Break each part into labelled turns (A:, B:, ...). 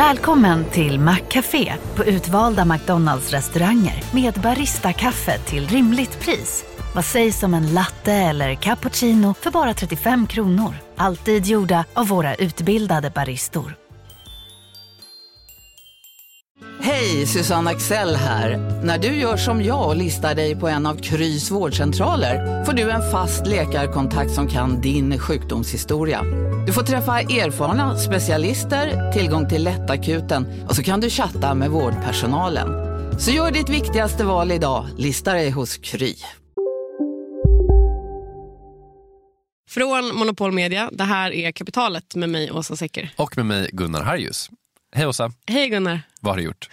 A: Välkommen till Maccafé på utvalda McDonalds restauranger med Baristakaffe till rimligt pris. Vad sägs om en latte eller cappuccino för bara 35 kronor? Alltid gjorda av våra utbildade baristor.
B: Hej, Susanne Axel här. När du gör som jag och listar dig på en av Krys vårdcentraler får du en fast läkarkontakt som kan din sjukdomshistoria. Du får träffa erfarna specialister, tillgång till lättakuten och så kan du chatta med vårdpersonalen. Så gör ditt viktigaste val idag, lista dig hos Kry.
C: Från Monopol Media, det här är Kapitalet med mig Åsa Secker.
D: Och med mig Gunnar Harjus. Hej Åsa,
C: Hej Gunnar.
D: vad har du gjort?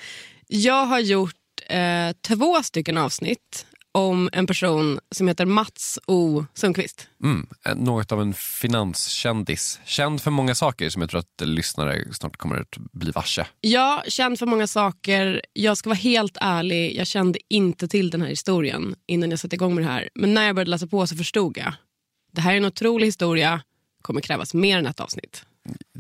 C: Jag har gjort eh, två stycken avsnitt om en person som heter Mats O Sundqvist.
D: Mm, eh, något av en finanskändis. Känd för många saker som jag tror att lyssnare snart kommer att bli varse.
C: Jag känd för många saker. Jag ska vara helt ärlig, jag kände inte till den här historien innan jag satte igång med det här. Men när jag började läsa på så förstod jag. Det här är en otrolig historia, kommer krävas mer än ett avsnitt.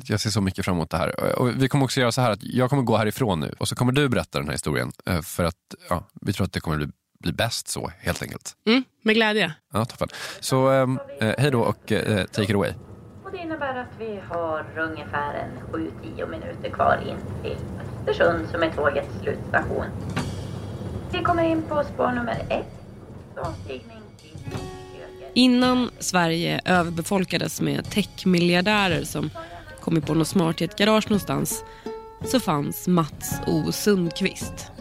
D: Jag ser så mycket fram emot det här. Och vi kommer också göra så här att jag kommer gå härifrån nu och så kommer du berätta den här historien. eh, För att ja, vi tror att det kommer bli, bli bäst så helt enkelt.
C: Mm, med glädje.
D: Ja, toppen. Så ehm, eh, hej då och eh, take it away.
E: Och det innebär att vi har ungefär en 7-10 minuter kvar in till Östersund som är tågets slutstation. Vi kommer in på spår nummer ett.
C: Innan Sverige överbefolkades med techmiljardärer som kommit på något smart i ett garage någonstans så fanns Mats O Sundqvist.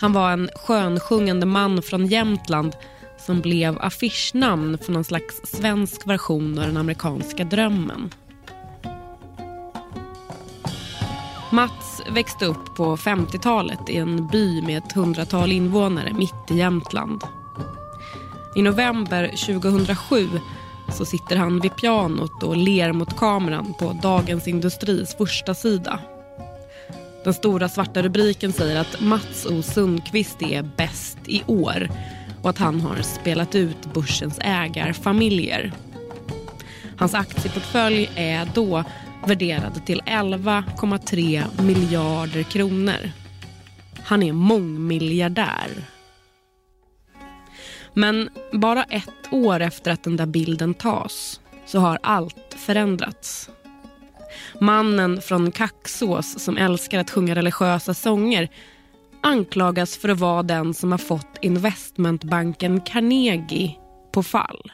C: Han var en skönsjungande man från Jämtland som blev affischnamn för någon slags svensk version av den amerikanska drömmen. Mats växte upp på 50-talet i en by med ett hundratal invånare mitt i Jämtland. I november 2007 så sitter han vid pianot och ler mot kameran på Dagens Industris första sida. Den stora svarta rubriken säger att Mats O Sundqvist är bäst i år och att han har spelat ut börsens ägarfamiljer. Hans aktieportfölj är då värderad till 11,3 miljarder kronor. Han är mångmiljardär. Men bara ett år efter att den där bilden tas så har allt förändrats. Mannen från Kaxås som älskar att sjunga religiösa sånger anklagas för att vara den som har fått investmentbanken Carnegie på fall.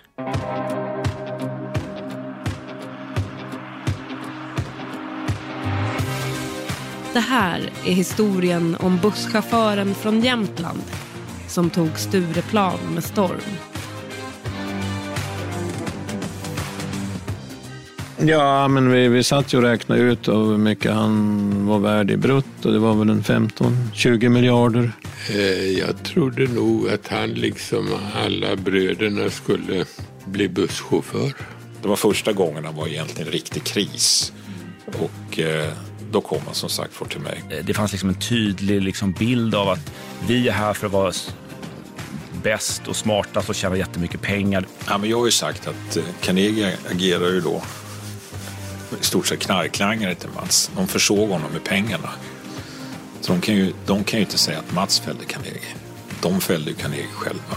C: Det här är historien om busschauffören från Jämtland som tog Stureplan med storm.
F: Ja, men vi, vi satt ju och räknade ut hur mycket han var värd i brutto. Det var väl en 15-20 miljarder.
G: Eh, Jag trodde nog att han liksom alla bröderna skulle bli busschaufför.
H: Det var första gången han var egentligen en riktig kris. Och eh, då kom han som sagt fort till mig.
I: Det fanns liksom en tydlig liksom bild av att vi är här för att vara bäst och smartast och tjäna jättemycket pengar.
H: Ja, men jag har ju sagt att eh, Carnegie agerar ju då i stort sett knarklangare till Mats. De försåg honom med pengarna. Så de kan ju, de kan ju inte säga att Mats fällde Carnegie. De fällde ju Carnegie själva.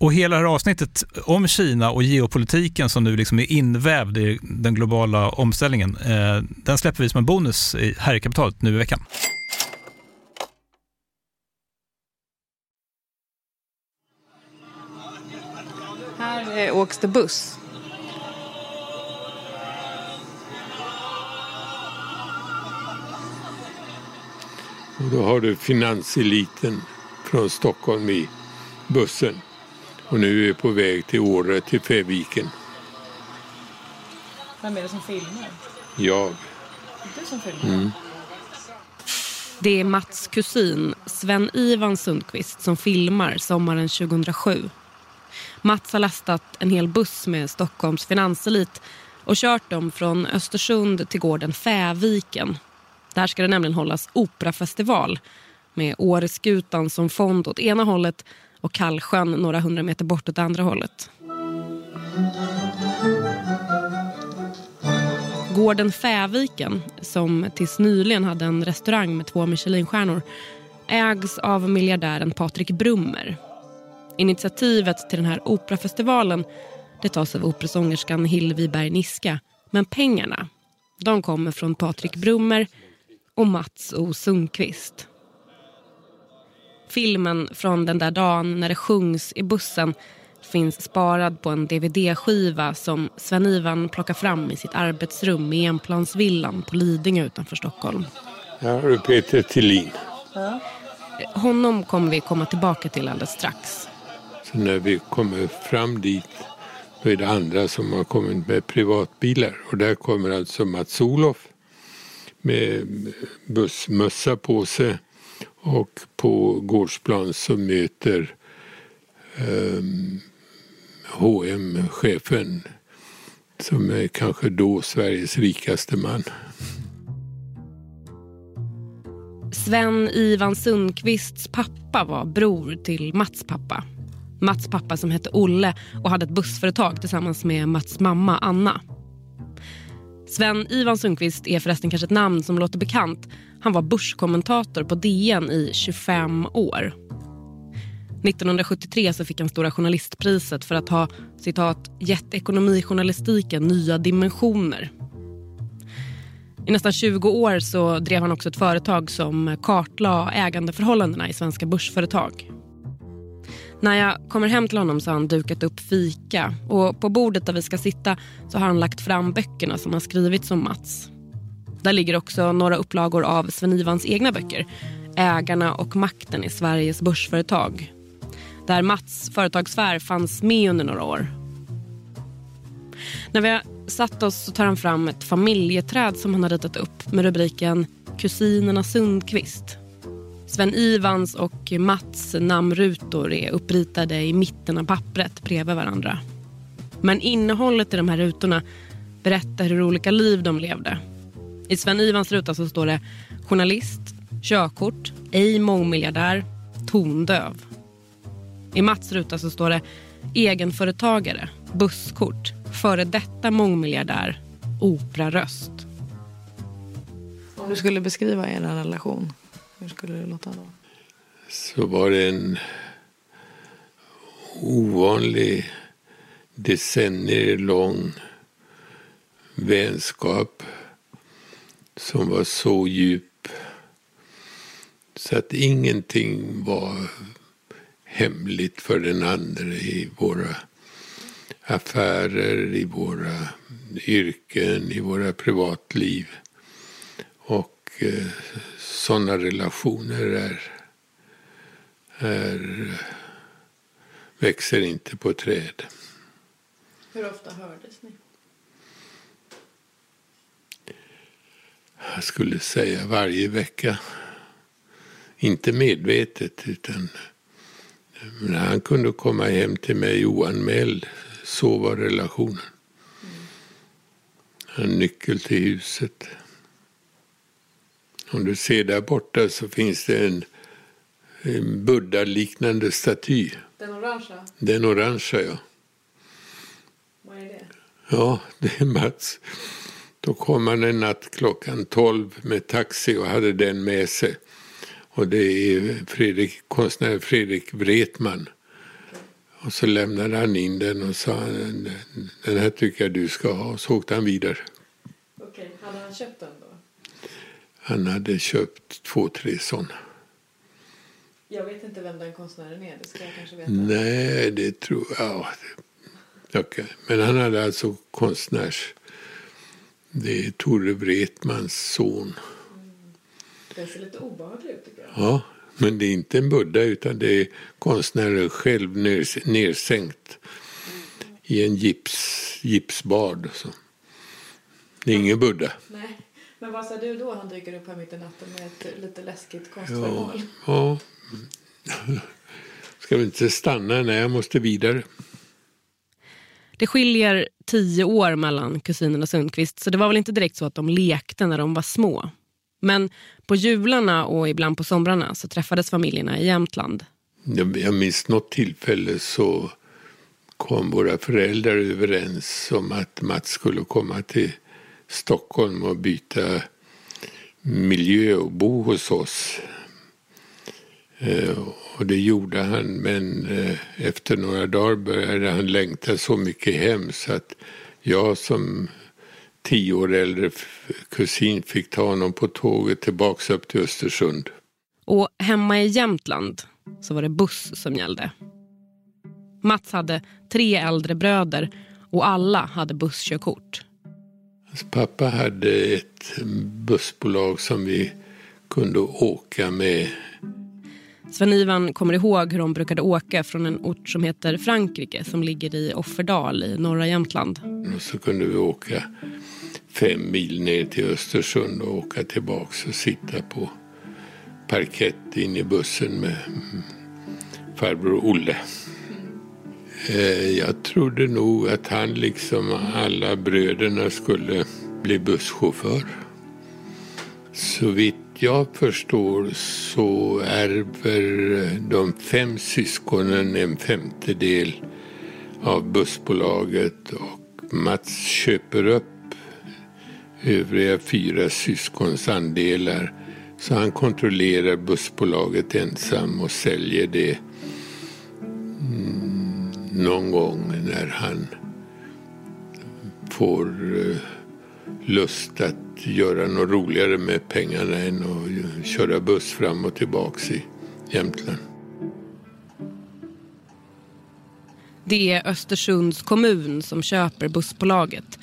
J: Och hela det här avsnittet om Kina och geopolitiken som nu liksom är invävd i den globala omställningen, eh, den släpper vi som en bonus här i kapitalet nu i veckan.
C: Här åks det buss.
G: Och då har du finanseliten från Stockholm i bussen. Och nu är vi på väg till Åre, till Fäviken.
C: Vem är det som filmar?
G: Jag.
C: Du som filmar? Mm. Det är Mats kusin, Sven-Ivan Sundqvist, som filmar sommaren 2007. Mats har lastat en hel buss med Stockholms finanselit och kört dem från Östersund till gården Fäviken. Där ska det nämligen hållas operafestival med Åreskutan som fond åt ena hållet och Kallsjön några hundra meter bort åt andra hållet. Gården Fäviken, som tills nyligen hade en restaurang med två Michelinstjärnor ägs av miljardären Patrik Brummer. Initiativet till den här operafestivalen det tas av operasångerskan Hillevi Berg Niska. Men pengarna de kommer från Patrik Brummer och Mats O Sundqvist. Filmen från den där dagen när det sjungs i bussen finns sparad på en dvd-skiva som Sven-Ivan plockar fram i sitt arbetsrum i Enplansvillan på Lidingö utanför Stockholm.
G: Här har du Peter Tillin. Ja.
C: Honom kommer vi komma tillbaka till alldeles strax.
G: Så när vi kommer fram dit då är det andra som har kommit med privatbilar. Och där kommer alltså Mats Olof med bussmössa på sig och på gårdsplan så möter ehm, um, hm chefen som är kanske då Sveriges rikaste man.
C: Sven-Ivan Sundqvists pappa var bror till Mats pappa. Mats pappa som hette Olle och hade ett bussföretag tillsammans med Mats mamma Anna. Sven-Ivan Sundqvist är förresten kanske ett namn som låter bekant. Han var börskommentator på DN i 25 år. 1973 så fick han Stora journalistpriset för att ha citat, gett ekonomijournalistiken nya dimensioner. I nästan 20 år så drev han också ett företag som kartlade ägandeförhållandena i svenska börsföretag. När jag kommer hem till honom så har han dukat upp fika och på bordet där vi ska sitta så har han lagt fram böckerna som har skrivits om Mats. Där ligger också några upplagor av Sven-Ivans egna böcker Ägarna och makten i Sveriges börsföretag där Mats företagssfär fanns med under några år. När vi har satt oss så tar han fram ett familjeträd som han har ritat upp med rubriken Kusinerna Sundqvist. Sven-Ivans och Mats namnrutor är uppritade i mitten av pappret bredvid varandra. Men innehållet i de här rutorna berättar hur olika liv de levde. I Sven-Ivans ruta så står det journalist, körkort, ej mångmiljardär, tondöv. I Mats ruta så står det egenföretagare, busskort, före detta mångmiljardär, operaröst.
K: Om du skulle beskriva er relation, hur skulle det låta då?
G: Så var det en ovanlig decennier lång vänskap som var så djup så att ingenting var hemligt för den andra i våra affärer, i våra yrken, i våra privatliv. Och eh, sådana relationer är, är, växer inte på träd.
K: Hur ofta hördes ni?
G: Jag skulle säga varje vecka. Inte medvetet utan Men han kunde komma hem till mig oanmäld. Så var relationen. En nyckel till huset. Om du ser där borta så finns det en, en buddha-liknande staty.
K: Den orangea?
G: Den orangea, ja.
K: Vad är det?
G: Ja, det är Mats. Då kom han en natt klockan 12 med taxi och hade den med sig. Och det är Fredrik, konstnär Fredrik Wretman. Och så lämnade han in den och sa den här tycker jag du ska ha. Och så åkte han vidare.
K: Okej, hade han köpt den då?
G: Han hade köpt två, tre sådana.
K: Jag vet inte vem den konstnären är, det ska jag kanske veta.
G: Nej, det tror jag. Ja, okay. Men han hade alltså konstnärs... Det är Tore Wretmans son.
K: Mm. Den ser lite obehaglig ut tycker jag.
G: Ja, men det är inte en buddha utan det är konstnären själv nersänkt i en gips, gipsbad. Så. Det är ingen buddha.
K: Nej. Men vad sa du då han dyker upp här mitt i natten med ett lite läskigt konstföremål?
G: Ja, ja. Ska vi inte stanna? Nej, jag måste vidare.
C: Det skiljer tio år mellan kusinerna Sundqvist så det var väl inte direkt så att de lekte när de var små. Men på jularna och ibland på somrarna så träffades familjerna i Jämtland.
G: Jag minns något tillfälle så kom våra föräldrar överens om att Mats skulle komma till Stockholm och byta miljö och bo hos oss. Eh, och det gjorde han, men eh, efter några dagar började han längta så mycket hem så att jag som tio år äldre kusin fick ta honom på tåget tillbaks upp till Östersund.
C: Och hemma i Jämtland så var det buss som gällde. Mats hade tre äldre bröder och alla hade busskörkort.
G: Pappa hade ett bussbolag som vi kunde åka med.
C: Sven-Ivan kommer ihåg hur de brukade åka från en ort som heter Frankrike som ligger i Offerdal i norra Jämtland.
G: Och så kunde vi åka fem mil ner till Östersund och åka tillbaks och sitta på parkett in i bussen med farbror Olle. Eh, jag trodde nog att han liksom alla bröderna skulle bli busschaufför. Så vitt jag förstår så ärver de fem syskonen en femtedel av bussbolaget och Mats köper upp övriga fyra syskons andelar. Så han kontrollerar bussbolaget ensam och säljer det. Mm någon gång när han får eh, lust att göra något roligare med pengarna än att köra buss fram och tillbaks i Jämtland.
C: Det är Östersunds kommun som köper bussbolaget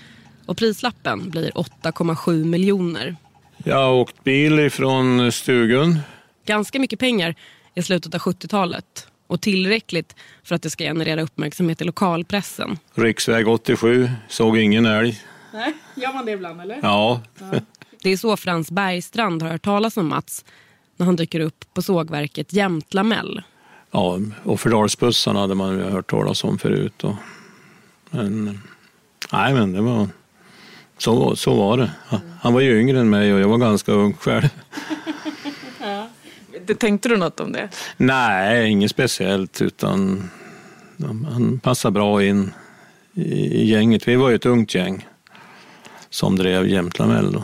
C: och prislappen blir 8,7 miljoner.
F: Jag har åkt bil ifrån stugan.
C: Ganska mycket pengar i slutet av 70-talet och tillräckligt för att det ska generera uppmärksamhet i lokalpressen.
F: Riksväg 87, såg ingen älg.
K: Nej, gör man det ibland eller?
F: Ja.
C: ja. Det är så Frans Bergstrand har hört talas om Mats när han dyker upp på sågverket Jämtlamell.
F: Ja, och Fördalsbussarna hade man ju hört talas om förut. Och, men, nej, men det var, så, så var det. Han var ju yngre än mig och jag var ganska ung själv.
K: Tänkte du något om det?
F: Nej, inget speciellt utan han passade bra in i gänget. Vi var ju ett ungt gäng som drev Jämtlamell.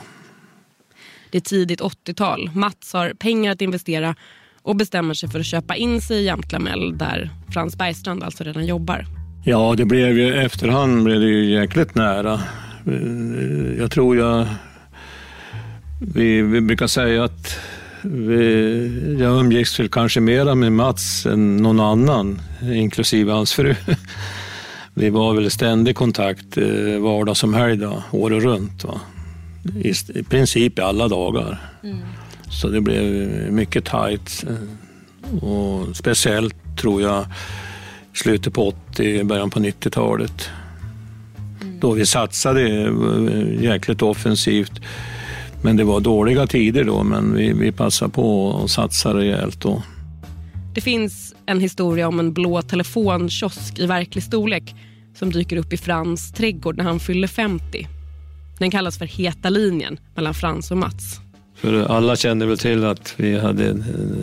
C: Det är tidigt 80-tal. Mats har pengar att investera och bestämmer sig för att köpa in sig i Jämtlamell där Frans Bergstrand alltså redan jobbar.
F: Ja, det blev ju efterhand blev det ju jäkligt nära. Jag tror jag... Vi, vi brukar säga att vi, jag umgicks väl kanske mera med Mats än någon annan, inklusive hans fru. Vi var väl i ständig kontakt eh, vardag som helg, då, året runt. Va? I, I princip alla dagar. Mm. Så det blev mycket tajt. Och speciellt tror jag slutet på 80, början på 90-talet. Mm. Då vi satsade eh, jäkligt offensivt men det var dåliga tider då, men vi, vi passade på att satsa rejält då.
C: Det finns en historia om en blå telefonkiosk i verklig storlek som dyker upp i Frans trädgård när han fyller 50. Den kallas för Heta linjen mellan Frans och Mats.
F: För alla kände väl till att vi hade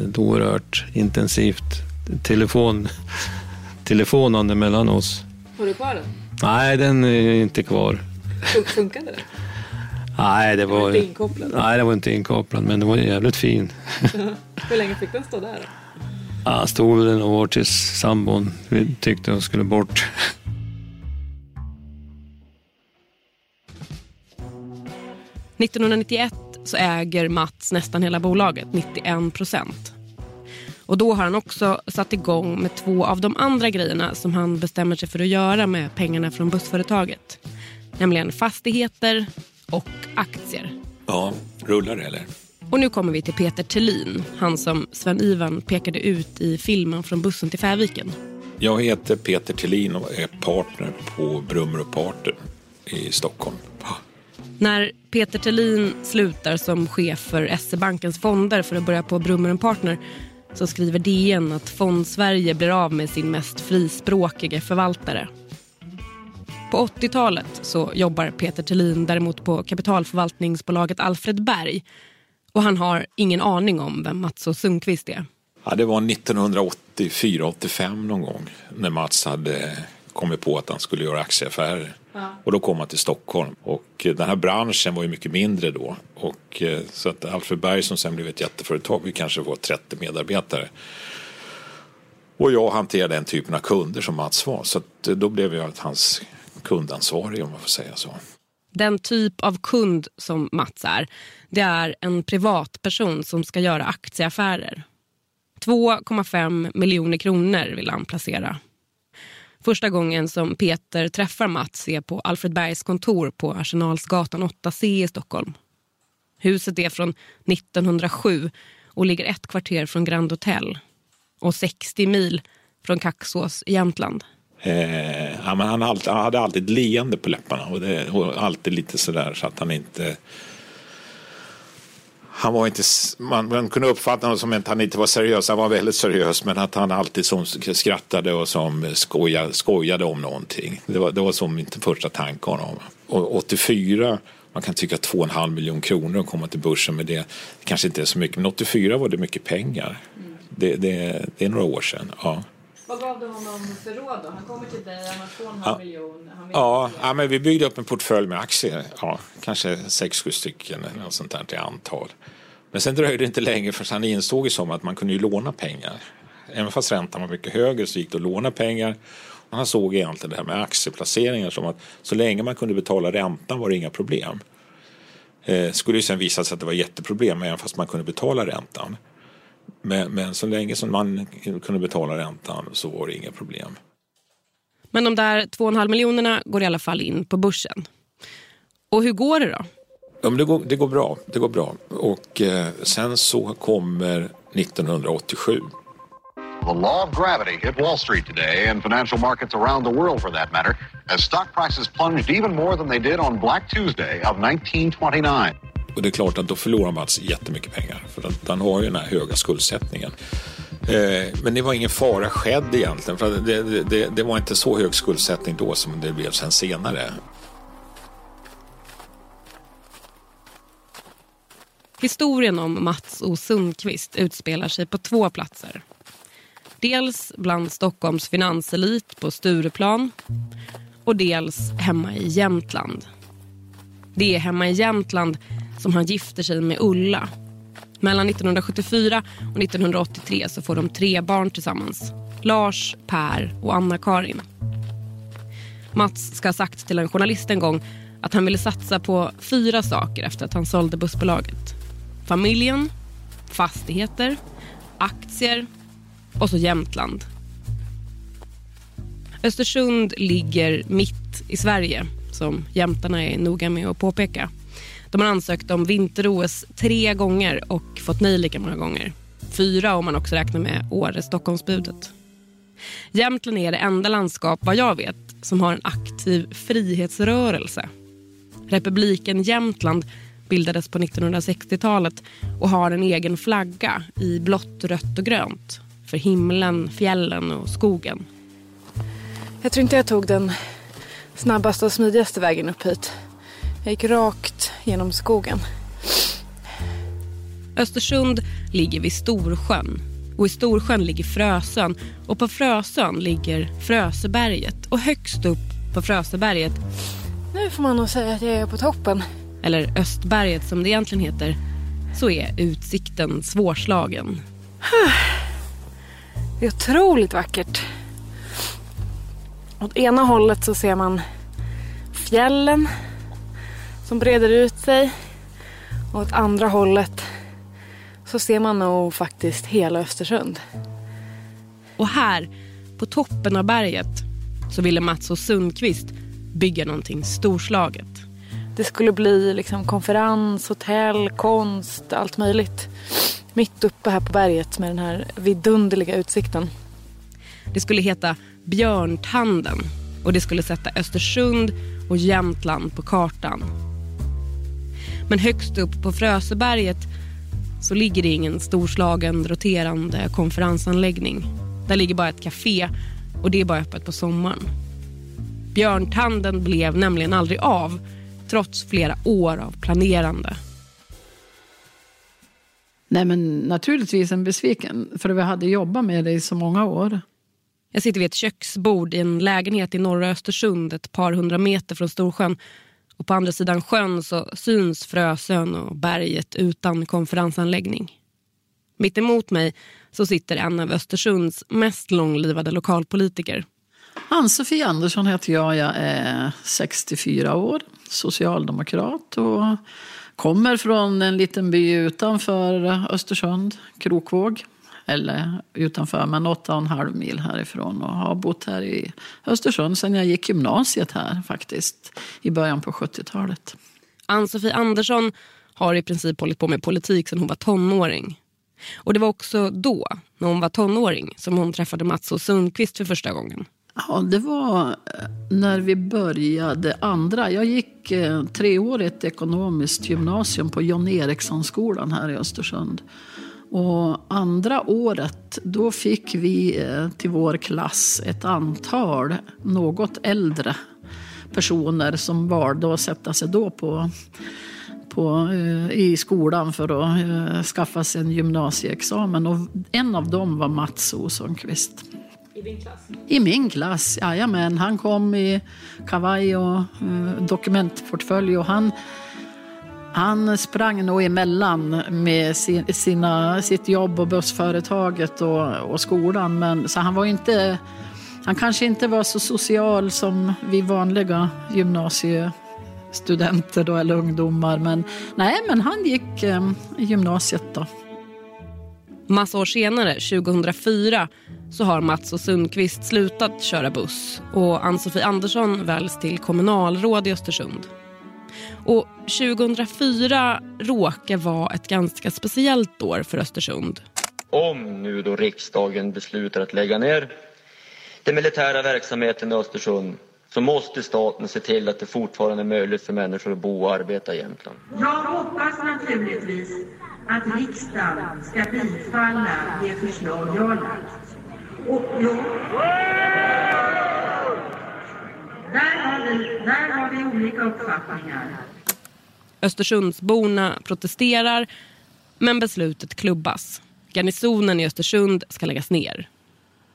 F: ett oerhört intensivt telefon, telefonande mellan oss.
K: Har du kvar den?
F: Nej, den är inte kvar.
K: Funkade det?
F: Nej, det var,
K: var inte inkopplad?
F: Nej, det var inte inkopplad, men den var jävligt fin.
K: Hur länge fick den stå där?
F: Ja, stod väl några år tills sambon vi tyckte hon skulle bort.
C: –1991 så äger Mats nästan hela bolaget, 91 procent. Och då har han också satt igång med två av de andra grejerna som han bestämmer sig för att göra med pengarna från bussföretaget. Nämligen fastigheter och aktier.
H: Ja, rullar det eller?
C: Och nu kommer vi till Peter Tellin, han som Sven-Ivan pekade ut i filmen från bussen till Färviken.
H: Jag heter Peter Tellin och är partner på Brummer och Partner i Stockholm.
C: När Peter Tellin slutar som chef för SE-bankens fonder för att börja på Brummer Partner så skriver DN att Fondsverige blir av med sin mest frispråkiga förvaltare. På 80-talet så jobbar Peter Thelin däremot på kapitalförvaltningsbolaget Alfred Berg och han har ingen aning om vem Mats och Sundqvist är.
H: Ja, det var 1984-85 någon gång när Mats hade kommit på att han skulle göra aktieaffärer. Ja. Och då kom han till Stockholm. Och den här branschen var ju mycket mindre då. Och, eh, så att Alfred Berg som sen blev ett jätteföretag, vi kanske var 30 medarbetare. Och jag hanterade den typen av kunder som Mats var. Så att eh, då blev jag hans kundansvarig om man får säga så.
C: Den typ av kund som Mats är, det är en privatperson som ska göra aktieaffärer. 2,5 miljoner kronor vill han placera. Första gången som Peter träffar Mats är på Alfred Bergs kontor på Arsenalsgatan 8C i Stockholm. Huset är från 1907 och ligger ett kvarter från Grand Hotel och 60 mil från Kaxås i Jämtland.
H: Eh, ja, men han, alltid, han, hade alltid leende på läpparna och, det, och alltid lite sådär så att han inte han var inte, man, man kunde uppfatta honom som att han inte var seriös. Han var väldigt seriös men att han alltid som skrattade och som skojade, skojade om någonting. Det var, det var som min första tanke om honom. Och 84, man kan tycka 2,5 miljoner kronor att komma till börsen med det. det kanske inte är så mycket men 84 var det mycket pengar. Mm. Det, det, det, är några år sedan. Ja.
K: Vad gav du honom för råd då? Han kommer till dig, han har 2,5 ja. miljoner.
H: Ja, ja, men vi byggde upp en portfölj med aktier. Ja, kanske 6-7 stycken eller något sånt där till antal. Men sen dröjde det inte länge för han insåg ju som att man kunde ju låna pengar. Även fast räntan var mycket högre så gick det att låna pengar. Han såg egentligen det här med aktieplaceringar som att så länge man kunde betala räntan var det inga problem. Eh, skulle ju sen visa sig att det var jätteproblem även fast man kunde betala räntan. Men, men så länge som man kunde betala räntan så var det inga problem.
C: Men de där 2,5 miljonerna går i alla fall in på börsen. Och hur går det då?
H: Ja, men det, går, det går bra. Det går bra. Och eh, sen så kommer 1987.
L: The law of gravity hit Wall Street today and financial markets around the world for that matter as stock prices plunged even more than they did on Black Tuesday of 1929.
H: Och det är klart att då förlorar Mats alltså jättemycket pengar för att han har ju den här höga skuldsättningen. Eh, men det var ingen fara skedd egentligen för det, det, det, var inte så hög skuldsättning då som det blev sen senare.
C: Historien om Mats O Sundqvist utspelar sig på två platser. Dels bland Stockholms finanselit på Stureplan och dels hemma i Jämtland. Det är hemma i Jämtland som han gifter sig med Ulla. Mellan 1974 och 1983 så får de tre barn tillsammans. Lars, Per och Anna-Karin. Mats ska ha sagt till en journalist en gång att han ville satsa på fyra saker efter att han sålde bussbolaget. Familjen, fastigheter, aktier och så Jämtland. Östersund ligger mitt i Sverige, som jämtarna är noga med att påpeka. De har ansökt om vinter-OS tre gånger och fått nej lika många gånger. Fyra om man också räknar med Åre-Stockholmsbudet. Jämtland är det enda landskap, vad jag vet, som har en aktiv frihetsrörelse. Republiken Jämtland bildades på 1960-talet och har en egen flagga i blått, rött och grönt. för himlen, fjällen och skogen.
K: Jag tror inte jag tog den snabbaste och smidigaste vägen upp hit. Jag gick rakt genom skogen.
C: Östersund ligger vid Storsjön och i Storsjön ligger Frösön och på Frösön ligger Fröseberget och högst upp på Fröseberget
K: Nu får man nog säga att jag är på toppen.
C: eller Östberget som det egentligen heter, så är utsikten svårslagen.
K: Det är otroligt vackert. Åt ena hållet så ser man fjällen som breder ut sig. Och åt andra hållet så ser man nog faktiskt hela Östersund.
C: Och här, på toppen av berget, så ville Mats och Sundqvist bygga någonting storslaget.
K: Det skulle bli liksom konferens, hotell, konst, allt möjligt. Mitt uppe här på berget med den här vidunderliga utsikten.
C: Det skulle heta Björntanden och det skulle sätta Östersund och Jämtland på kartan. Men högst upp på Fröseberget så ligger det ingen storslagen roterande konferensanläggning. Där ligger bara ett café och det är bara öppet på sommaren. Björntanden blev nämligen aldrig av trots flera år av planerande.
M: Nej, men naturligtvis en besviken, för vi hade jobbat med det i så många år.
C: Jag sitter vid ett köksbord i en lägenhet i norra Östersund ett par hundra meter från Storsjön. Och på andra sidan sjön så syns Frösön och berget utan konferensanläggning. Mitt emot mig så sitter en av Östersunds mest långlivade lokalpolitiker.
M: Ann-Sofie Andersson heter jag. Jag är 64 år, socialdemokrat och kommer från en liten by utanför Östersund, Krokvåg. Eller utanför, men 8,5 mil härifrån. Och har bott här i Östersund sedan jag gick gymnasiet här faktiskt. I början på 70-talet.
C: Ann-Sofie Andersson har i princip hållit på med politik sedan hon var tonåring. Och det var också då, när hon var tonåring, som hon träffade Mats och Sundqvist för första gången.
M: Ja, det var eh, när vi började andra. Jag gick eh, treårigt ekonomiskt gymnasium på John Eriksson-skolan här i Östersund. Och andra året, då fick vi eh, till vår klass ett antal något äldre personer som valde att sätta sig då på, på, eh, i skolan för att eh, skaffa sig en gymnasieexamen. Och en av dem var Mats O. Sundqvist.
C: I din klass?
M: I min klass, jajamän. Han kom i kavaj och dokumentportfölj och han, han sprang nog emellan med sin, sina, sitt jobb och bussföretaget och, och skolan. Men, så han var inte... Han kanske inte var så social som vi vanliga gymnasiestudenter då, eller ungdomar. Men, nej, men han gick eh, gymnasiet då.
C: Massa år senare, 2004, så har Mats och Sundqvist slutat köra buss och Ann-Sofie Andersson väljs till kommunalråd i Östersund. Och 2004 råkar vara ett ganska speciellt år för Östersund.
N: Om nu då riksdagen beslutar att lägga ner den militära verksamheten i Östersund så måste staten se till att det fortfarande är möjligt för människor att bo och arbeta i Jämtland.
O: Jag hoppas naturligtvis att riksdagen ska bifalla det förslag jag har lagt. Och jo, där har vi, där har vi olika uppfattningar.
C: Östersundsborna protesterar, men beslutet klubbas. Garnisonen i Östersund ska läggas ner.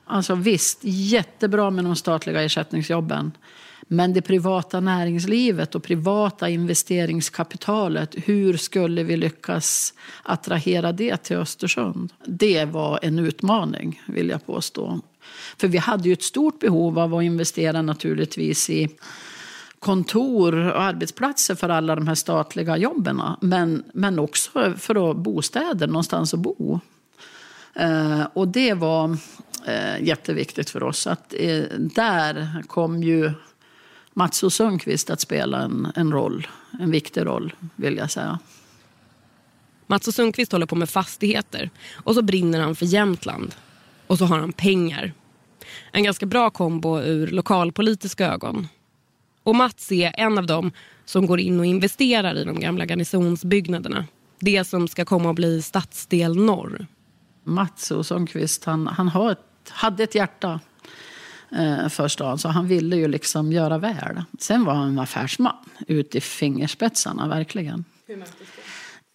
M: Alltså visst, jättebra med de statliga ersättningsjobben. Men det privata näringslivet och privata investeringskapitalet, hur skulle vi lyckas attrahera det till Östersund? Det var en utmaning, vill jag påstå. För vi hade ju ett stort behov av att investera naturligtvis i kontor och arbetsplatser för alla de här statliga jobben. Men, men också för att bostäder, någonstans att bo. Eh, och det var eh, jätteviktigt för oss. Att, eh, där kom ju Mats och Sundqvist att spela en, en roll, en viktig roll vill jag säga.
C: Mats och Sundqvist håller på med fastigheter och så brinner han för Jämtland. Och så har han pengar. En ganska bra kombo ur lokalpolitiska ögon. Och Mats är en av dem som går in och investerar i de gamla garnisonsbyggnaderna. Det som ska komma att bli stadsdel norr.
M: Mats Sundqvist, han, han har ett, hade ett hjärta eh, för stan, så han ville ju liksom göra väl. Sen var han en affärsman ut i fingerspetsarna, verkligen.
C: Hur det?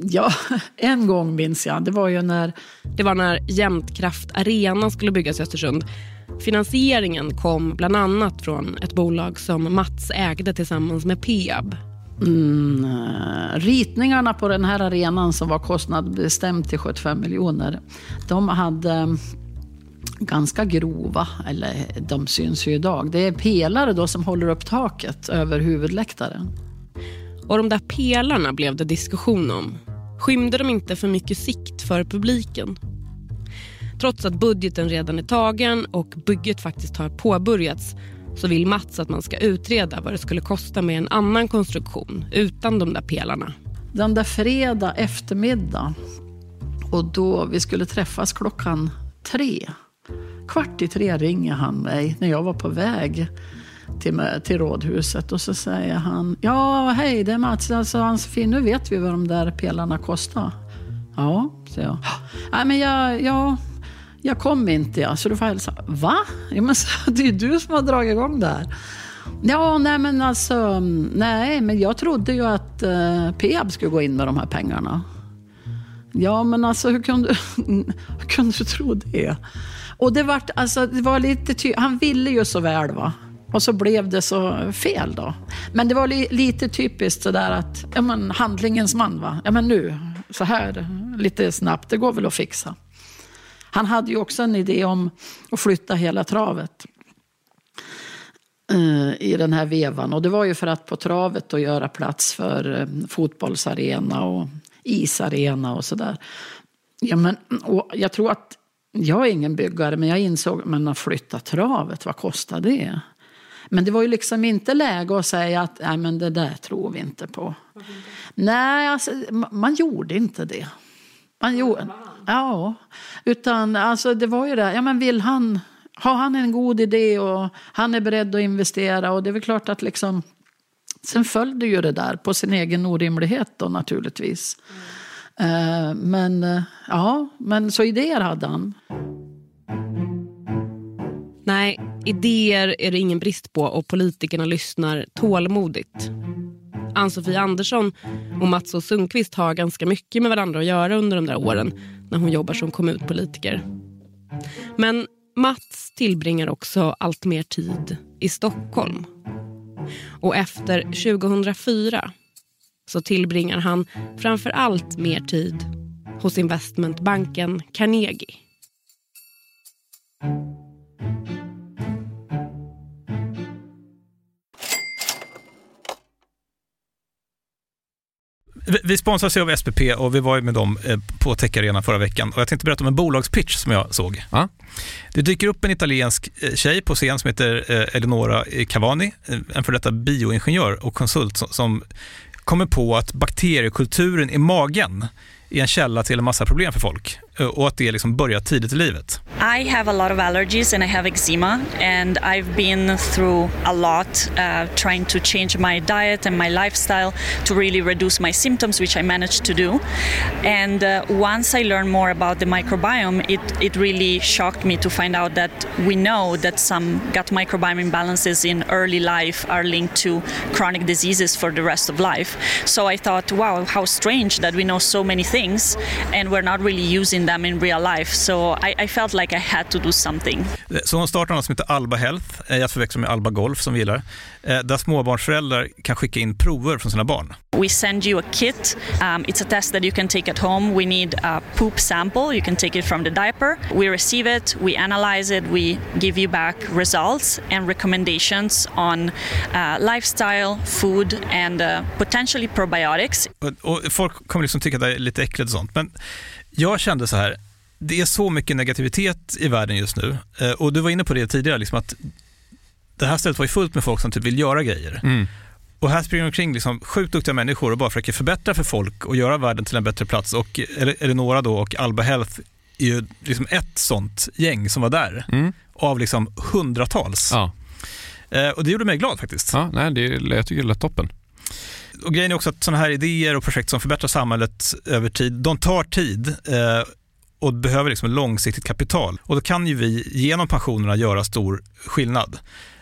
M: Ja, en gång minns jag. Det var ju när...
C: Det var när Jämtkraft Arena skulle byggas i Östersund. Finansieringen kom bland annat från ett bolag som Mats ägde tillsammans med Peab.
M: Mm, eh, ritningarna på den här arenan som var kostnadsbestämd till 75 miljoner, de hade ganska grova, eller de syns ju idag. Det är pelare då som håller upp taket över huvudläktaren.
C: Och de där pelarna blev det diskussion om. Skymde de inte för mycket sikt för publiken? Trots att budgeten redan är tagen och bygget faktiskt har påbörjats så vill Mats att man ska utreda vad det skulle kosta med en annan konstruktion utan de där pelarna.
M: Den där fredag eftermiddag och då vi skulle träffas klockan tre. Kvart i tre ringer han mig när jag var på väg till, till rådhuset och så säger han Ja, hej, det är Mats. Alltså, Ann-Sofie, nu vet vi vad de där pelarna kostar. Ja, säger jag. Nej, men jag, jag, jag kom inte, jag, så du får hälsa. Va? Ja, men, det är ju du som har dragit igång det här. Ja, nej men alltså, nej, men jag trodde ju att eh, Peab skulle gå in med de här pengarna. Ja, men alltså hur kunde, hur kunde du tro det? Och det, vart, alltså, det var lite ty- Han ville ju så väl va. Och så blev det så fel då. Men det var li lite typiskt sådär att, ja men handlingens man va. Ja men nu, så här, lite snabbt, det går väl att fixa. Han hade ju också en idé om att flytta hela travet eh, i den här vevan. Och det var ju för att på travet då göra plats för eh, fotbollsarena och isarena och sådär. Ja, men, och jag tror att, jag är ingen byggare, men jag insåg, men att flytta travet, vad kostar det? Men det var ju liksom inte läge att säga att Nej, men det där tror vi inte på. Nej, alltså, man gjorde inte det. Man gjorde, ja, utan alltså, det var ju det, ja men vill han, har han en god idé och han är beredd att investera och det är väl klart att liksom, sen följde ju det där på sin egen orimlighet då naturligtvis. Mm. Men ja, men så idéer hade han.
C: Nej, idéer är det ingen brist på och politikerna lyssnar tålmodigt. Ann-Sofie Andersson och Mats och Sundqvist har ganska mycket med varandra att göra under de där åren när hon jobbar som kommunpolitiker. Men Mats tillbringar också allt mer tid i Stockholm. Och efter 2004 så tillbringar han framför allt mer tid hos investmentbanken Carnegie.
J: Vi sponsras av SPP och vi var med dem eh, på Tech förra veckan. Och jag tänkte berätta om en bolagspitch som jag såg. Ja. Det dyker upp en italiensk eh, tjej på scen som heter eh, Eleonora Cavani, en för detta bioingenjör och konsult som kommer på att bakteriekulturen i magen är en källa till en massa problem för folk Eh, och att det liksom börjar tidigt i livet.
P: I have a lot of allergies and I have eczema and I've been through a lot uh, trying to change my diet and my lifestyle to really reduce my symptoms which I managed to do and uh, once I learned more about the microbiome it, it really shocked me to find out that we know that some gut microbiome imbalances in early life are linked to chronic diseases for the rest of life so I thought wow how strange that we know so many things and we're not really using them in real life so I, I felt like I had to do something.
J: Så hon startar något som heter Alba Health, att förväxla med Alba Golf som vi gillar, där småbarnsföräldrar kan skicka in prover från sina barn.
P: We send you a kit. Um, it's a test that you can take at home. We need a poop sample. You can take it from the diaper. We receive it, we analyze it, we give you back results and recommendations on uh, lifestyle, food and uh, potentially probiotics.
J: Och, och folk kommer liksom tycka att det är lite äckligt och sånt, men jag kände så här, det är så mycket negativitet i världen just nu. Och du var inne på det tidigare, liksom att det här stället var ju fullt med folk som typ vill göra grejer. Mm. Och här springer omkring liksom sjukt duktiga människor och bara försöker förbättra för folk och göra världen till en bättre plats. Och Eleonora då och Alba Health är ju liksom ett sånt gäng som var där. Mm. Av liksom hundratals.
D: Ja.
J: Och det gjorde mig glad faktiskt.
D: Ja, nej, det, jag tycker det lät toppen.
J: Och grejen är också att sådana här idéer och projekt som förbättrar samhället över tid, de tar tid. Eh, och behöver liksom långsiktigt kapital. Och då kan ju vi genom pensionerna göra stor skillnad.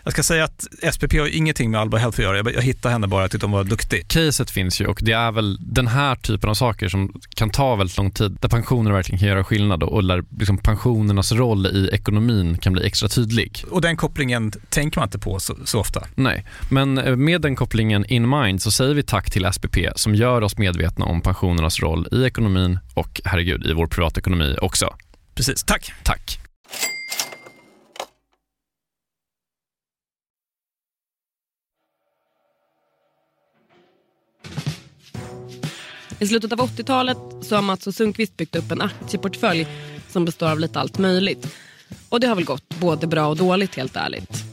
J: Jag ska säga att SPP har ingenting med Alba Health att göra. Jag, jag hittade henne bara, jag tyckte hon var duktig.
D: Caset finns ju och det är väl den här typen av saker som kan ta väldigt lång tid, där pensioner verkligen kan göra skillnad och där liksom pensionernas roll i ekonomin kan bli extra tydlig.
J: Och den kopplingen tänker man inte på så, så ofta.
D: Nej, men eh, med den kopplingen in mind så säger vi tack till SPP som gör oss medvetna om pensionernas roll i ekonomin och herregud i vår privatekonomi också.
J: Precis, tack.
D: Tack.
C: I slutet av 80-talet så har Mats och Sundqvist byggt upp en aktieportfölj som består av lite allt möjligt. Och det har väl gått både bra och dåligt helt ärligt.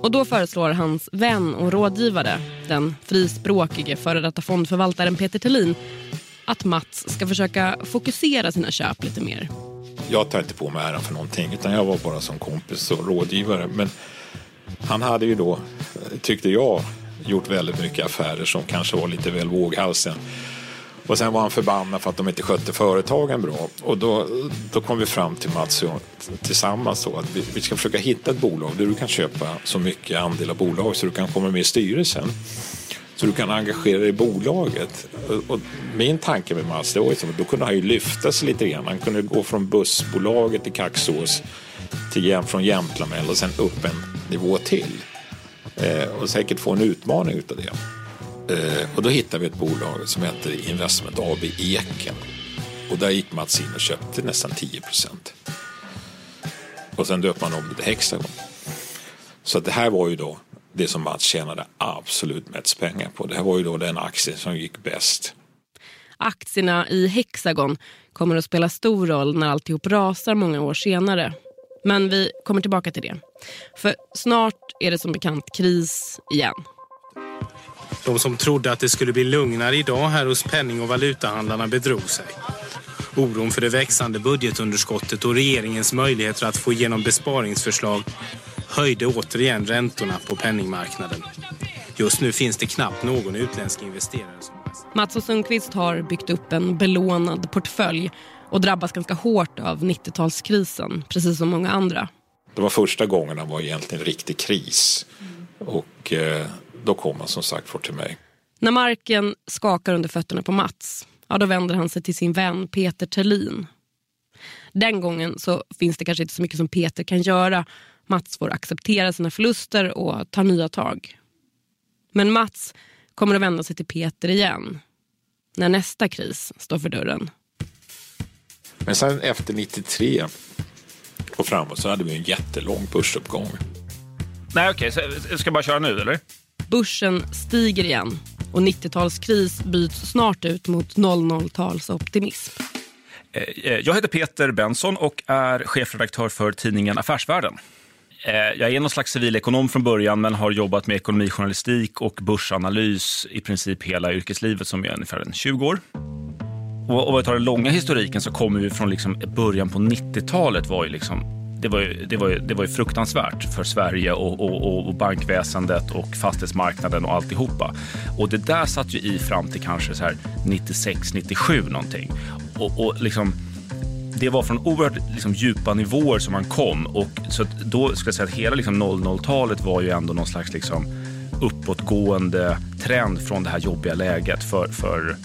C: Och då föreslår hans vän och rådgivare, den frispråkige före detta fondförvaltaren Peter Thelin, att Mats ska försöka fokusera sina köp lite mer.
H: Jag tar inte på mig äran för någonting utan jag var bara som kompis och rådgivare. Men han hade ju då, tyckte jag, gjort väldigt mycket affärer som kanske var lite väl våghalsen. Och sen var han förbannad för att de inte skötte företagen bra. Och då, då kom vi fram till Mats och tillsammans då att vi, vi ska försöka hitta ett bolag där du kan köpa så mycket andel av bolaget så du kan komma med i styrelsen. Så du kan engagera dig i bolaget. Och, och min tanke med Mats det var liksom, då kunde han ju lyfta sig lite grann. Han kunde gå från bussbolaget i Kaxås till, från Jämtlamell och sen upp en nivå till. Eh, och säkert få en utmaning utav det. Eh, och då hittade vi ett bolag som hette Investment AB Eken. Och där gick Mats in och köpte nästan 10 procent. Och sen döpte man om det till Hexagon. Så det här var ju då det som Mats tjänade absolut mest pengar på. Det här var ju då den aktie som gick bäst.
C: Aktierna i Hexagon kommer att spela stor roll när alltihop rasar många år senare. Men vi kommer tillbaka till det. För snart är det som bekant kris igen.
Q: De som trodde att det skulle bli lugnare idag här hos penning och valutahandlarna bedrog sig. Oron för det växande budgetunderskottet och regeringens möjligheter att få igenom besparingsförslag höjde återigen räntorna på penningmarknaden. Just nu finns det knappt någon utländsk investerare som
C: Mats och Sundqvist har byggt upp en belånad portfölj och drabbas ganska hårt av 90-talskrisen, precis som många andra.
H: Det var första gången det var egentligen riktig kris. Och eh, då kom han som sagt fort till mig.
C: När marken skakar under fötterna på Mats, ja, då vänder han sig till sin vän Peter Terlin. Den gången så finns det kanske inte så mycket som Peter kan göra. Mats får acceptera sina förluster och ta nya tag. Men Mats kommer att vända sig till Peter igen när nästa kris står för dörren.
H: Men sen efter 93 och framåt så hade vi en jättelång börsuppgång.
I: Nej, okej. Okay. Så, ska jag bara köra nu, eller?
C: Börsen stiger igen och 90-talskris byts snart ut mot 00-talsoptimism.
I: Eh, eh, jag heter Peter Benson och är chefredaktör för tidningen Affärsvärlden. Eh, jag är någon slags civilekonom från början men har jobbat med ekonomijournalistik och börsanalys i princip hela yrkeslivet som är ungefär 20 år. Och om vi tar den långa historiken så kommer vi från liksom början på 90-talet var ju liksom det var ju, det var ju, det var ju fruktansvärt för Sverige och, och, och bankväsendet och fastighetsmarknaden och alltihopa. Och det där satt ju i fram till kanske så här 96, 97 någonting. Och, och liksom, det var från oerhört liksom, djupa nivåer som man kom. Och så då ska jag säga att hela liksom, 00-talet var ju ändå någon slags liksom, uppåtgående trend från det här jobbiga läget. För, för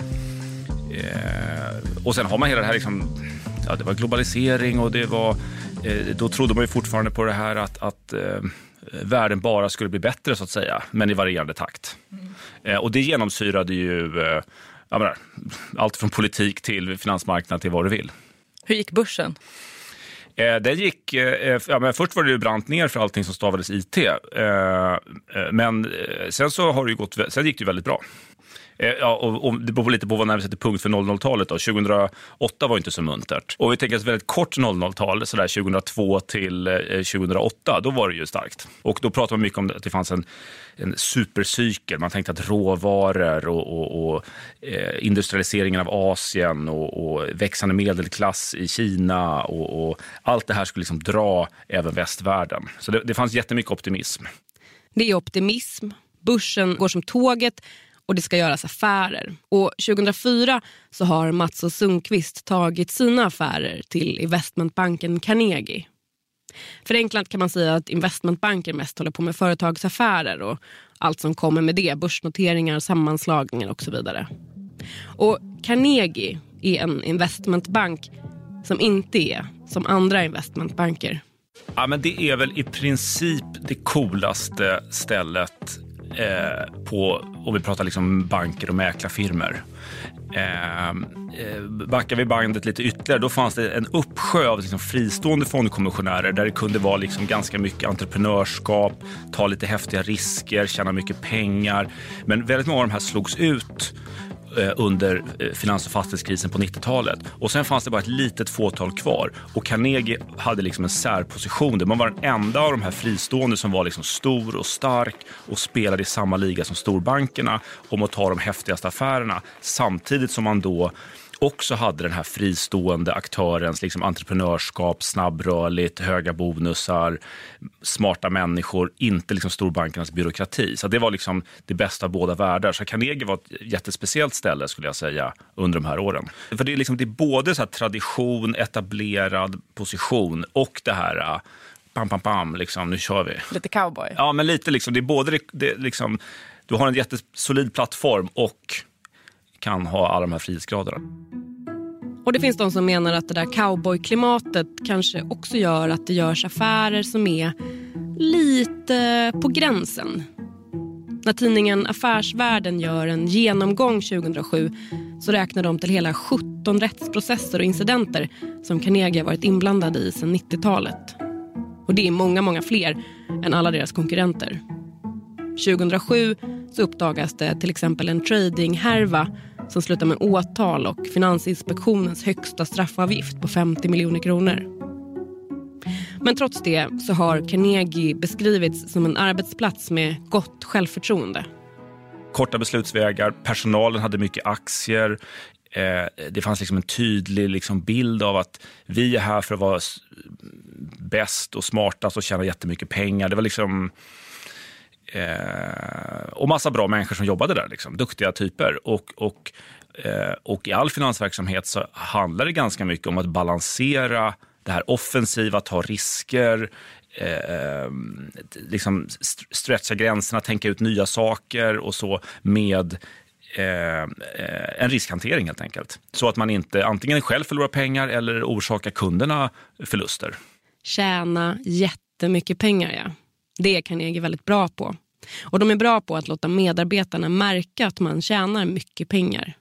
I: eh, och sen har man hela det här liksom, ja, det var globalisering och det var då trodde man ju fortfarande på det här att, att eh, världen bara skulle bli bättre så att säga, men i varierande takt. Mm. Eh, och det genomsyrade ju eh, menar, allt från politik till finansmarknad till vad du vill.
K: Hur gick börsen?
I: Eh, den gick, eh, ja, men först var det ju brant ner för allting som stavades IT. Eh, eh, men sen, så har det gått, sen gick det väldigt bra. Eh, ja, och, och det beror lite på vad när vi sätter punkt för 00-talet. 2008 var inte så muntert. Och vi tänker ett väldigt kort 00-tal, sådär 2002 till eh, 2008, då var det ju starkt. Och då pratade man mycket om att det fanns en, en supercykel. Man tänkte att råvaror och, och, och eh, industrialiseringen av Asien och, och, växande medelklass i Kina och, och, allt det här skulle liksom dra även västvärlden. Så det, det fanns jättemycket optimism.
C: Det är optimism. Börsen går som tåget och det ska göras affärer. Och 2004 så har Mats och Sundqvist tagit sina affärer till investmentbanken Carnegie. Förenklat kan man säga att investmentbanker mest håller på med företagsaffärer och allt som kommer med det, börsnoteringar, sammanslagningar och så vidare. Och Carnegie är en investmentbank som inte är som andra investmentbanker.
I: Ja, men det är väl i princip det coolaste stället eh, på, om vi pratar liksom banker och mäklarfirmor. Ehm, eh, backar vi bandet lite ytterligare, då fanns det en uppsjö av liksom fristående fondkommissionärer där det kunde vara liksom ganska mycket entreprenörskap, ta lite häftiga risker, tjäna mycket pengar. Men väldigt många av de här slogs ut Eh, under eh, finans och fastighetskrisen på 90-talet. Och sen fanns det bara ett litet fåtal kvar. Och Carnegie hade liksom en särposition där man var den enda av de här fristående som var liksom stor och stark och spelade i samma liga som storbankerna om att ta de häftigaste affärerna. Samtidigt som man då också hade den här fristående aktörens liksom entreprenörskap, snabbrörligt, höga bonusar, smarta människor, inte liksom storbankernas byråkrati. Så det var liksom det bästa av båda världar. Så Carnegie var ett jättespeciellt ställe skulle jag säga under de här åren. För det är, liksom, det är både så tradition, etablerad position och det här pam, pam, pam, liksom, nu kör vi.
K: Lite cowboy.
I: Ja, men lite liksom. Det är både det, det, liksom, du har en jättesolid plattform och kan ha alla de här frihetsgraderna.
C: Och det finns de som menar att det där cowboyklimatet kanske också gör att det görs affärer som är lite på gränsen. När tidningen Affärsvärlden gör en genomgång 2007 så räknar de till hela 17 rättsprocesser och incidenter som Carnegie varit inblandad i sedan 90-talet. Och det är många, många fler än alla deras konkurrenter. 2007 så uppdagas det till exempel en tradinghärva som slutar med åtal och Finansinspektionens högsta straffavgift på 50 miljoner kronor. Men trots det så har Carnegie beskrivits som en arbetsplats med gott självförtroende.
I: Korta beslutsvägar, personalen hade mycket aktier. Eh, det fanns liksom en tydlig liksom bild av att vi är här för att vara bäst och smartast och tjäna jättemycket pengar. Det var liksom Eh, och massa bra människor som jobbade där, liksom, duktiga typer. Och, och, eh, och i all finansverksamhet så handlar det ganska mycket om att balansera det här offensiva, ta risker, eh, liksom stretcha gränserna, tänka ut nya saker och så med eh, eh, en riskhantering helt enkelt. Så att man inte antingen själv förlorar pengar eller orsakar kunderna förluster.
C: Tjäna jättemycket pengar, ja. Det är Carnegie väldigt bra på. Och de är bra på att låta medarbetarna märka att man tjänar mycket pengar.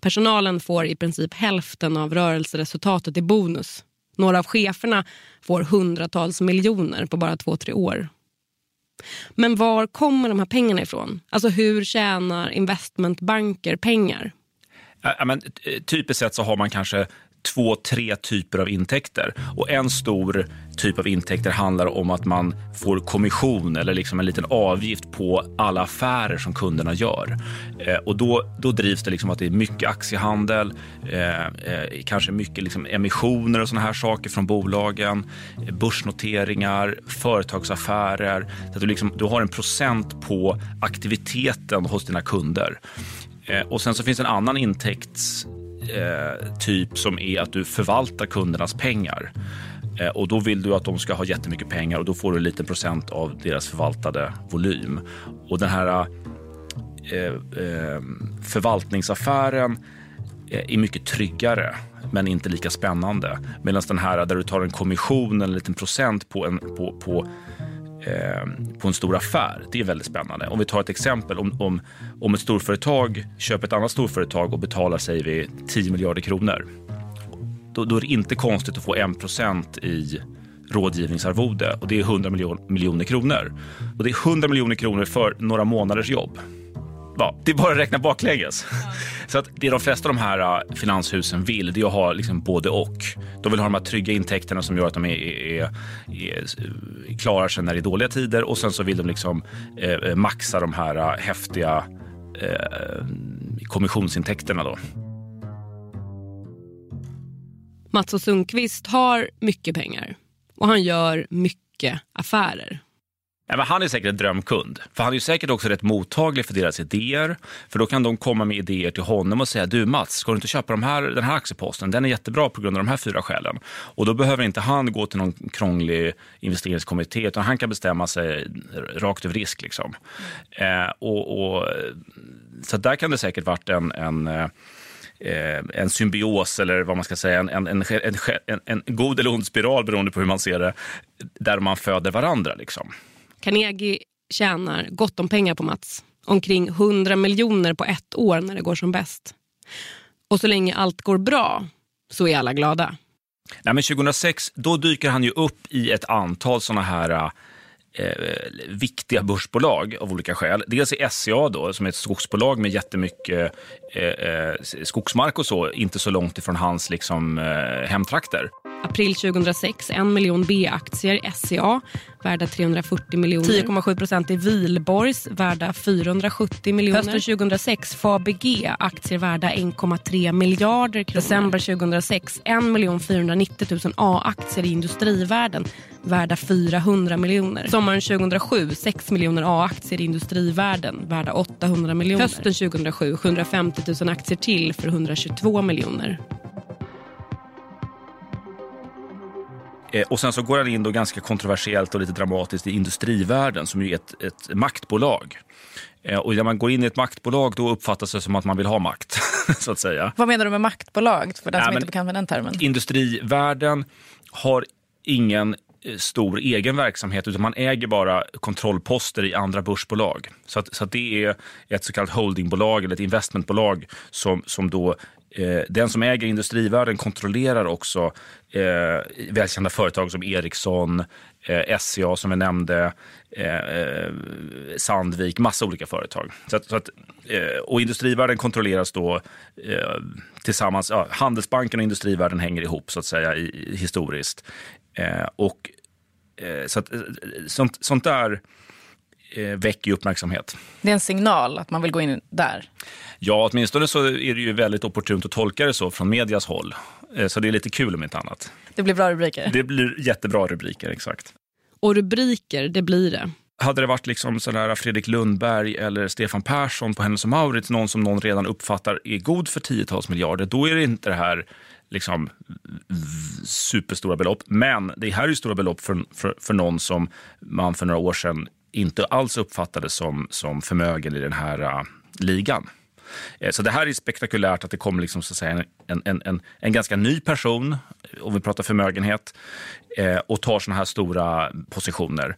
C: Personalen får i princip hälften av rörelseresultatet i bonus. Några av cheferna får hundratals miljoner på bara två, tre år. Men var kommer de här pengarna ifrån? Alltså hur tjänar investmentbanker pengar?
I: Ja, men, eh, typiskt sett så har man kanske två, tre typer av intäkter. Och en stor typ av intäkter handlar om att man får kommission eller liksom en liten avgift på alla affärer som kunderna gör. Eh, och då, då drivs det liksom att det är mycket aktiehandel, eh, eh, kanske mycket liksom emissioner och såna här saker från bolagen, eh, börsnoteringar, företagsaffärer. Så att du, liksom, du har en procent på aktiviteten hos dina kunder. Eh, och sen så finns en annan intäkts eh, typ som är att du förvaltar kundernas pengar. Eh, och då vill du att de ska ha jättemycket pengar och då får du en liten procent av deras förvaltade volym. Och den här eh, eh förvaltningsaffären eh, är mycket tryggare men inte lika spännande. Medan den här där du tar en kommission, en liten procent på, en, på, på Eh, på en stor affär. Det är väldigt spännande. Om vi tar ett exempel. Om, om, om ett storföretag köper ett annat storföretag och betalar säger vi 10 miljarder kronor. Då, då är det inte konstigt att få 1 i rådgivningsarvode och det är 100 miljoner kronor. Och det är 100 miljoner kronor för några månaders jobb ja, det är bara att räkna baklänges. Ja. Så att det de flesta av de här äh, finanshusen vill, det är att ha liksom både och. De vill ha de här trygga intäkterna som gör att de är, är, är, klarar sig när det är dåliga tider och sen så vill de liksom eh, maxa de här äh, häftiga eh, kommissionsintäkterna. Då.
C: Mats och Sundqvist har mycket pengar och han gör mycket affärer.
I: Ja, men han är säkert en drömkund. För han är ju säkert också rätt mottaglig för deras idéer. För då kan de komma med idéer till honom och säga, du Mats, ska du inte köpa de här, den här aktieposten? Den är jättebra på grund av de här fyra skälen. Och då behöver inte han gå till någon krånglig investeringskommitté, utan han kan bestämma sig rakt över risk. Liksom. Eh, och, och, så där kan det säkert varit en, en eh, en symbios eller vad man ska säga, en, en, en, en, en god eller ond spiral beroende på hur man ser det, där man föder varandra. Liksom.
C: Carnegie tjänar gott om pengar på Mats. Omkring 100 miljoner på ett år när det går som bäst. Och så länge allt går bra så är alla glada.
I: Nej, men 2006 då dyker han ju upp i ett antal såna här eh, viktiga börsbolag av olika skäl. Dels i SCA då, som är ett skogsbolag med jättemycket eh, eh, skogsmark och så, inte så långt ifrån hans liksom, eh, hemtrakter.
C: April 2006, en miljon B-aktier SCA värda 340 miljoner. 10,7 procent i Vilborgs värda 470 miljoner. Hösten 2006, Fabg aktier värda 1,3 miljarder kronor. December 2006, 1 490 000 A-aktier i industrivärden värda 400 miljoner. Sommaren 2007, 6 miljoner A-aktier i industrivärden värda 800 miljoner. Hösten 2007, 750 000 aktier till för 122 miljoner.
I: Och sen så går han in då ganska kontroversiellt och lite dramatiskt i industrivärlden som ju är ett, ett maktbolag. Eh, och när man går in i ett maktbolag då uppfattas det som att man vill ha makt. så att säga.
K: Vad menar du med maktbolag? För den som
I: Nej,
K: inte är bekant med den termen.
I: Industrivärlden har ingen eh, stor egen verksamhet utan man äger bara kontrollposter i andra börsbolag. Så, att, så att det är ett så kallat holdingbolag eller ett investmentbolag som, som då eh, Eh, den som äger industrivärden kontrollerar också eh, välkända företag som Ericsson, eh, SCA som jag nämnde, eh, eh, Sandvik, massa olika företag. Så att, så att, eh, och industrivärden kontrolleras då eh, tillsammans, ja, Handelsbanken och industrivärden hänger ihop så att säga i, historiskt. Eh, och, eh, så att, sånt, sånt där väcker ju uppmärksamhet.
K: Det är en signal att man vill gå in där?
I: Ja, åtminstone så är det ju väldigt opportunt att tolka det så från medias håll. Eh, så det är lite kul om inte annat.
K: Det blir bra rubriker?
I: Det blir jättebra rubriker, exakt.
C: Och rubriker, det blir det.
I: Hade det varit liksom sådär Fredrik Lundberg eller Stefan Persson på Hennes och Mauritz, någon som någon redan uppfattar är god för tiotals miljarder, då är det inte det här liksom superstora belopp. Men det här är ju stora belopp för, för, för någon som man för några år sedan inte alls uppfattades som, som förmögen i den här uh, ligan. Eh, så det här är spektakulärt att det kommer liksom, så att säga, en, en, en, en ganska ny person, om vi pratar förmögenhet, eh, och tar såna här stora positioner.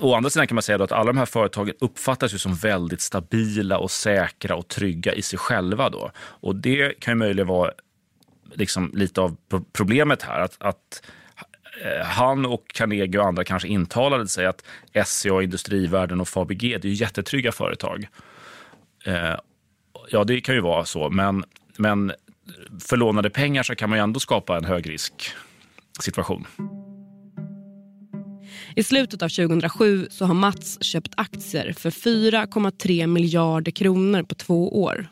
I: Å andra sidan kan man säga att alla de här företagen uppfattas ju som väldigt stabila och säkra och trygga i sig själva. Då. Och det kan ju möjligen vara liksom lite av problemet här. Att, att Eh, han och Carnegie och andra kanske intalade sig att SCA, Industrivärden och Fabg det är jättetrygga företag. Eh, ja, det kan ju vara så, men, men för lånade pengar så kan man ju ändå skapa en högrisksituation.
C: I slutet av 2007 så har Mats köpt aktier för 4,3 miljarder kronor på två år.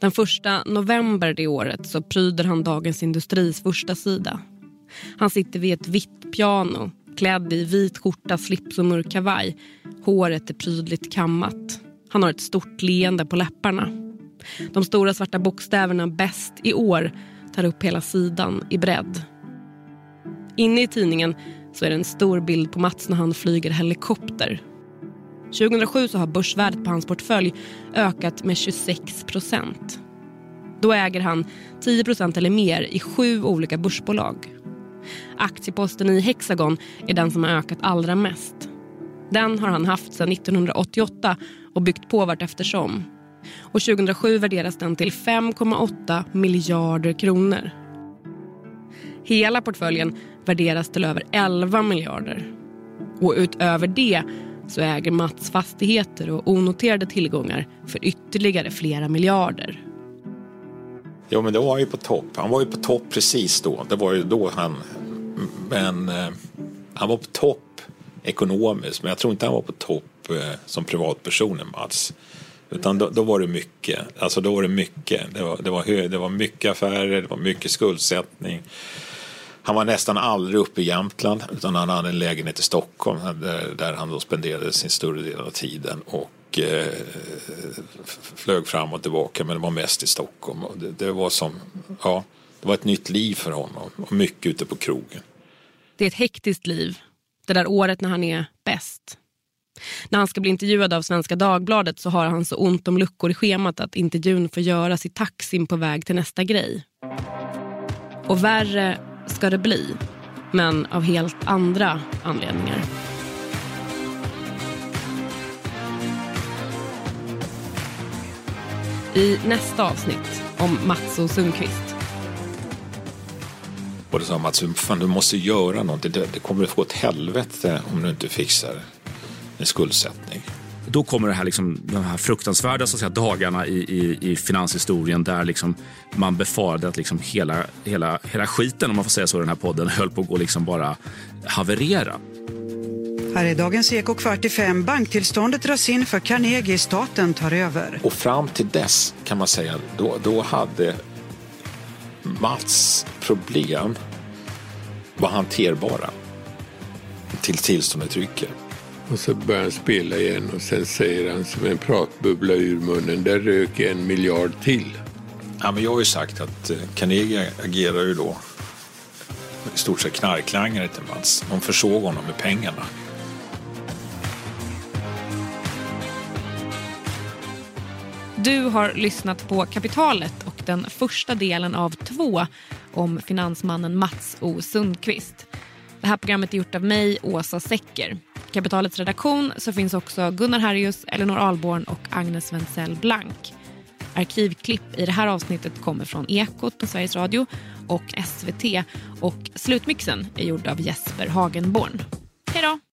C: Den första november det året så pryder han Dagens Industris första sida. Han sitter vid ett vitt piano, klädd i vit skjorta, slips och mörk kavaj. Håret är prydligt kammat. Han har ett stort leende på läpparna. De stora svarta bokstäverna Bäst i år tar upp hela sidan i bredd. Inne i tidningen så är det en stor bild på Mats när han flyger helikopter. 2007 så har börsvärdet på hans portfölj ökat med 26 procent. Då äger han 10 procent eller mer i sju olika börsbolag. Aktieposten i Hexagon är den som har ökat allra mest. Den har han haft sedan 1988 och byggt på vart eftersom. Och 2007 värderas den till 5,8 miljarder kronor. Hela portföljen värderas till över 11 miljarder. Och utöver det så äger Mats fastigheter och onoterade tillgångar för ytterligare flera miljarder.
H: Jo, men det var ju på topp. Han var ju på topp precis då. Det var ju då han... Men eh, han var på topp ekonomiskt, men jag tror inte han var på topp eh, som privatperson, Mats. Utan då, då, var det mycket. Alltså då var det mycket. Det var, det, var hö, det var mycket affärer, det var mycket skuldsättning. Han var nästan aldrig uppe i Jämtland utan han hade en lägenhet i Stockholm där, där han då spenderade sin större del av tiden och eh, flög fram och tillbaka men det var mest i Stockholm. Och det, det, var som, ja, det var ett nytt liv för honom och mycket ute på krogen.
C: Det är ett hektiskt liv, det där året när han är bäst. När han ska bli intervjuad av Svenska Dagbladet så har han så ont om luckor i schemat att intervjun får göras i taxin på väg till nästa grej. Och värre ska det bli, men av helt andra anledningar. I nästa avsnitt om Mats och Sundqvist.
H: Och då sa Mats, fan du måste göra någonting. Det, det kommer att få ett helvete om du inte fixar en skuldsättning.
I: Då kommer det här, liksom, de här fruktansvärda så att säga, dagarna i, i, i finanshistorien där liksom man befarade att liksom hela, hela, hela skiten, om man får säga så i den här podden, höll på att gå liksom bara haverera.
R: Här är dagens Eko kvart i fem. Banktillståndet dras in för Carnegie. Staten tar över.
H: Och fram till dess kan man säga, då, då hade Mats problem var hanterbara till tillståndet rycker.
G: Och så börjar han spela igen och sen säger han som en pratbubbla ur munnen, där rök en miljard till.
H: Ja, men jag har ju sagt att eh, Carnegie agerar ju då i stort sett knarklangare till Mats. De försåg honom med pengarna.
C: Du har lyssnat på Kapitalet och den första delen av två om finansmannen Mats O Sundqvist. Det här programmet är gjort av mig, Åsa Secker. Kapitalets redaktion så finns också Gunnar Harrius, Elinor Alborn och Agnes Wenzel Blank. Arkivklipp i det här avsnittet kommer från Ekot på Sveriges Radio och SVT och slutmixen är gjord av Jesper Hagenborn. Hej då!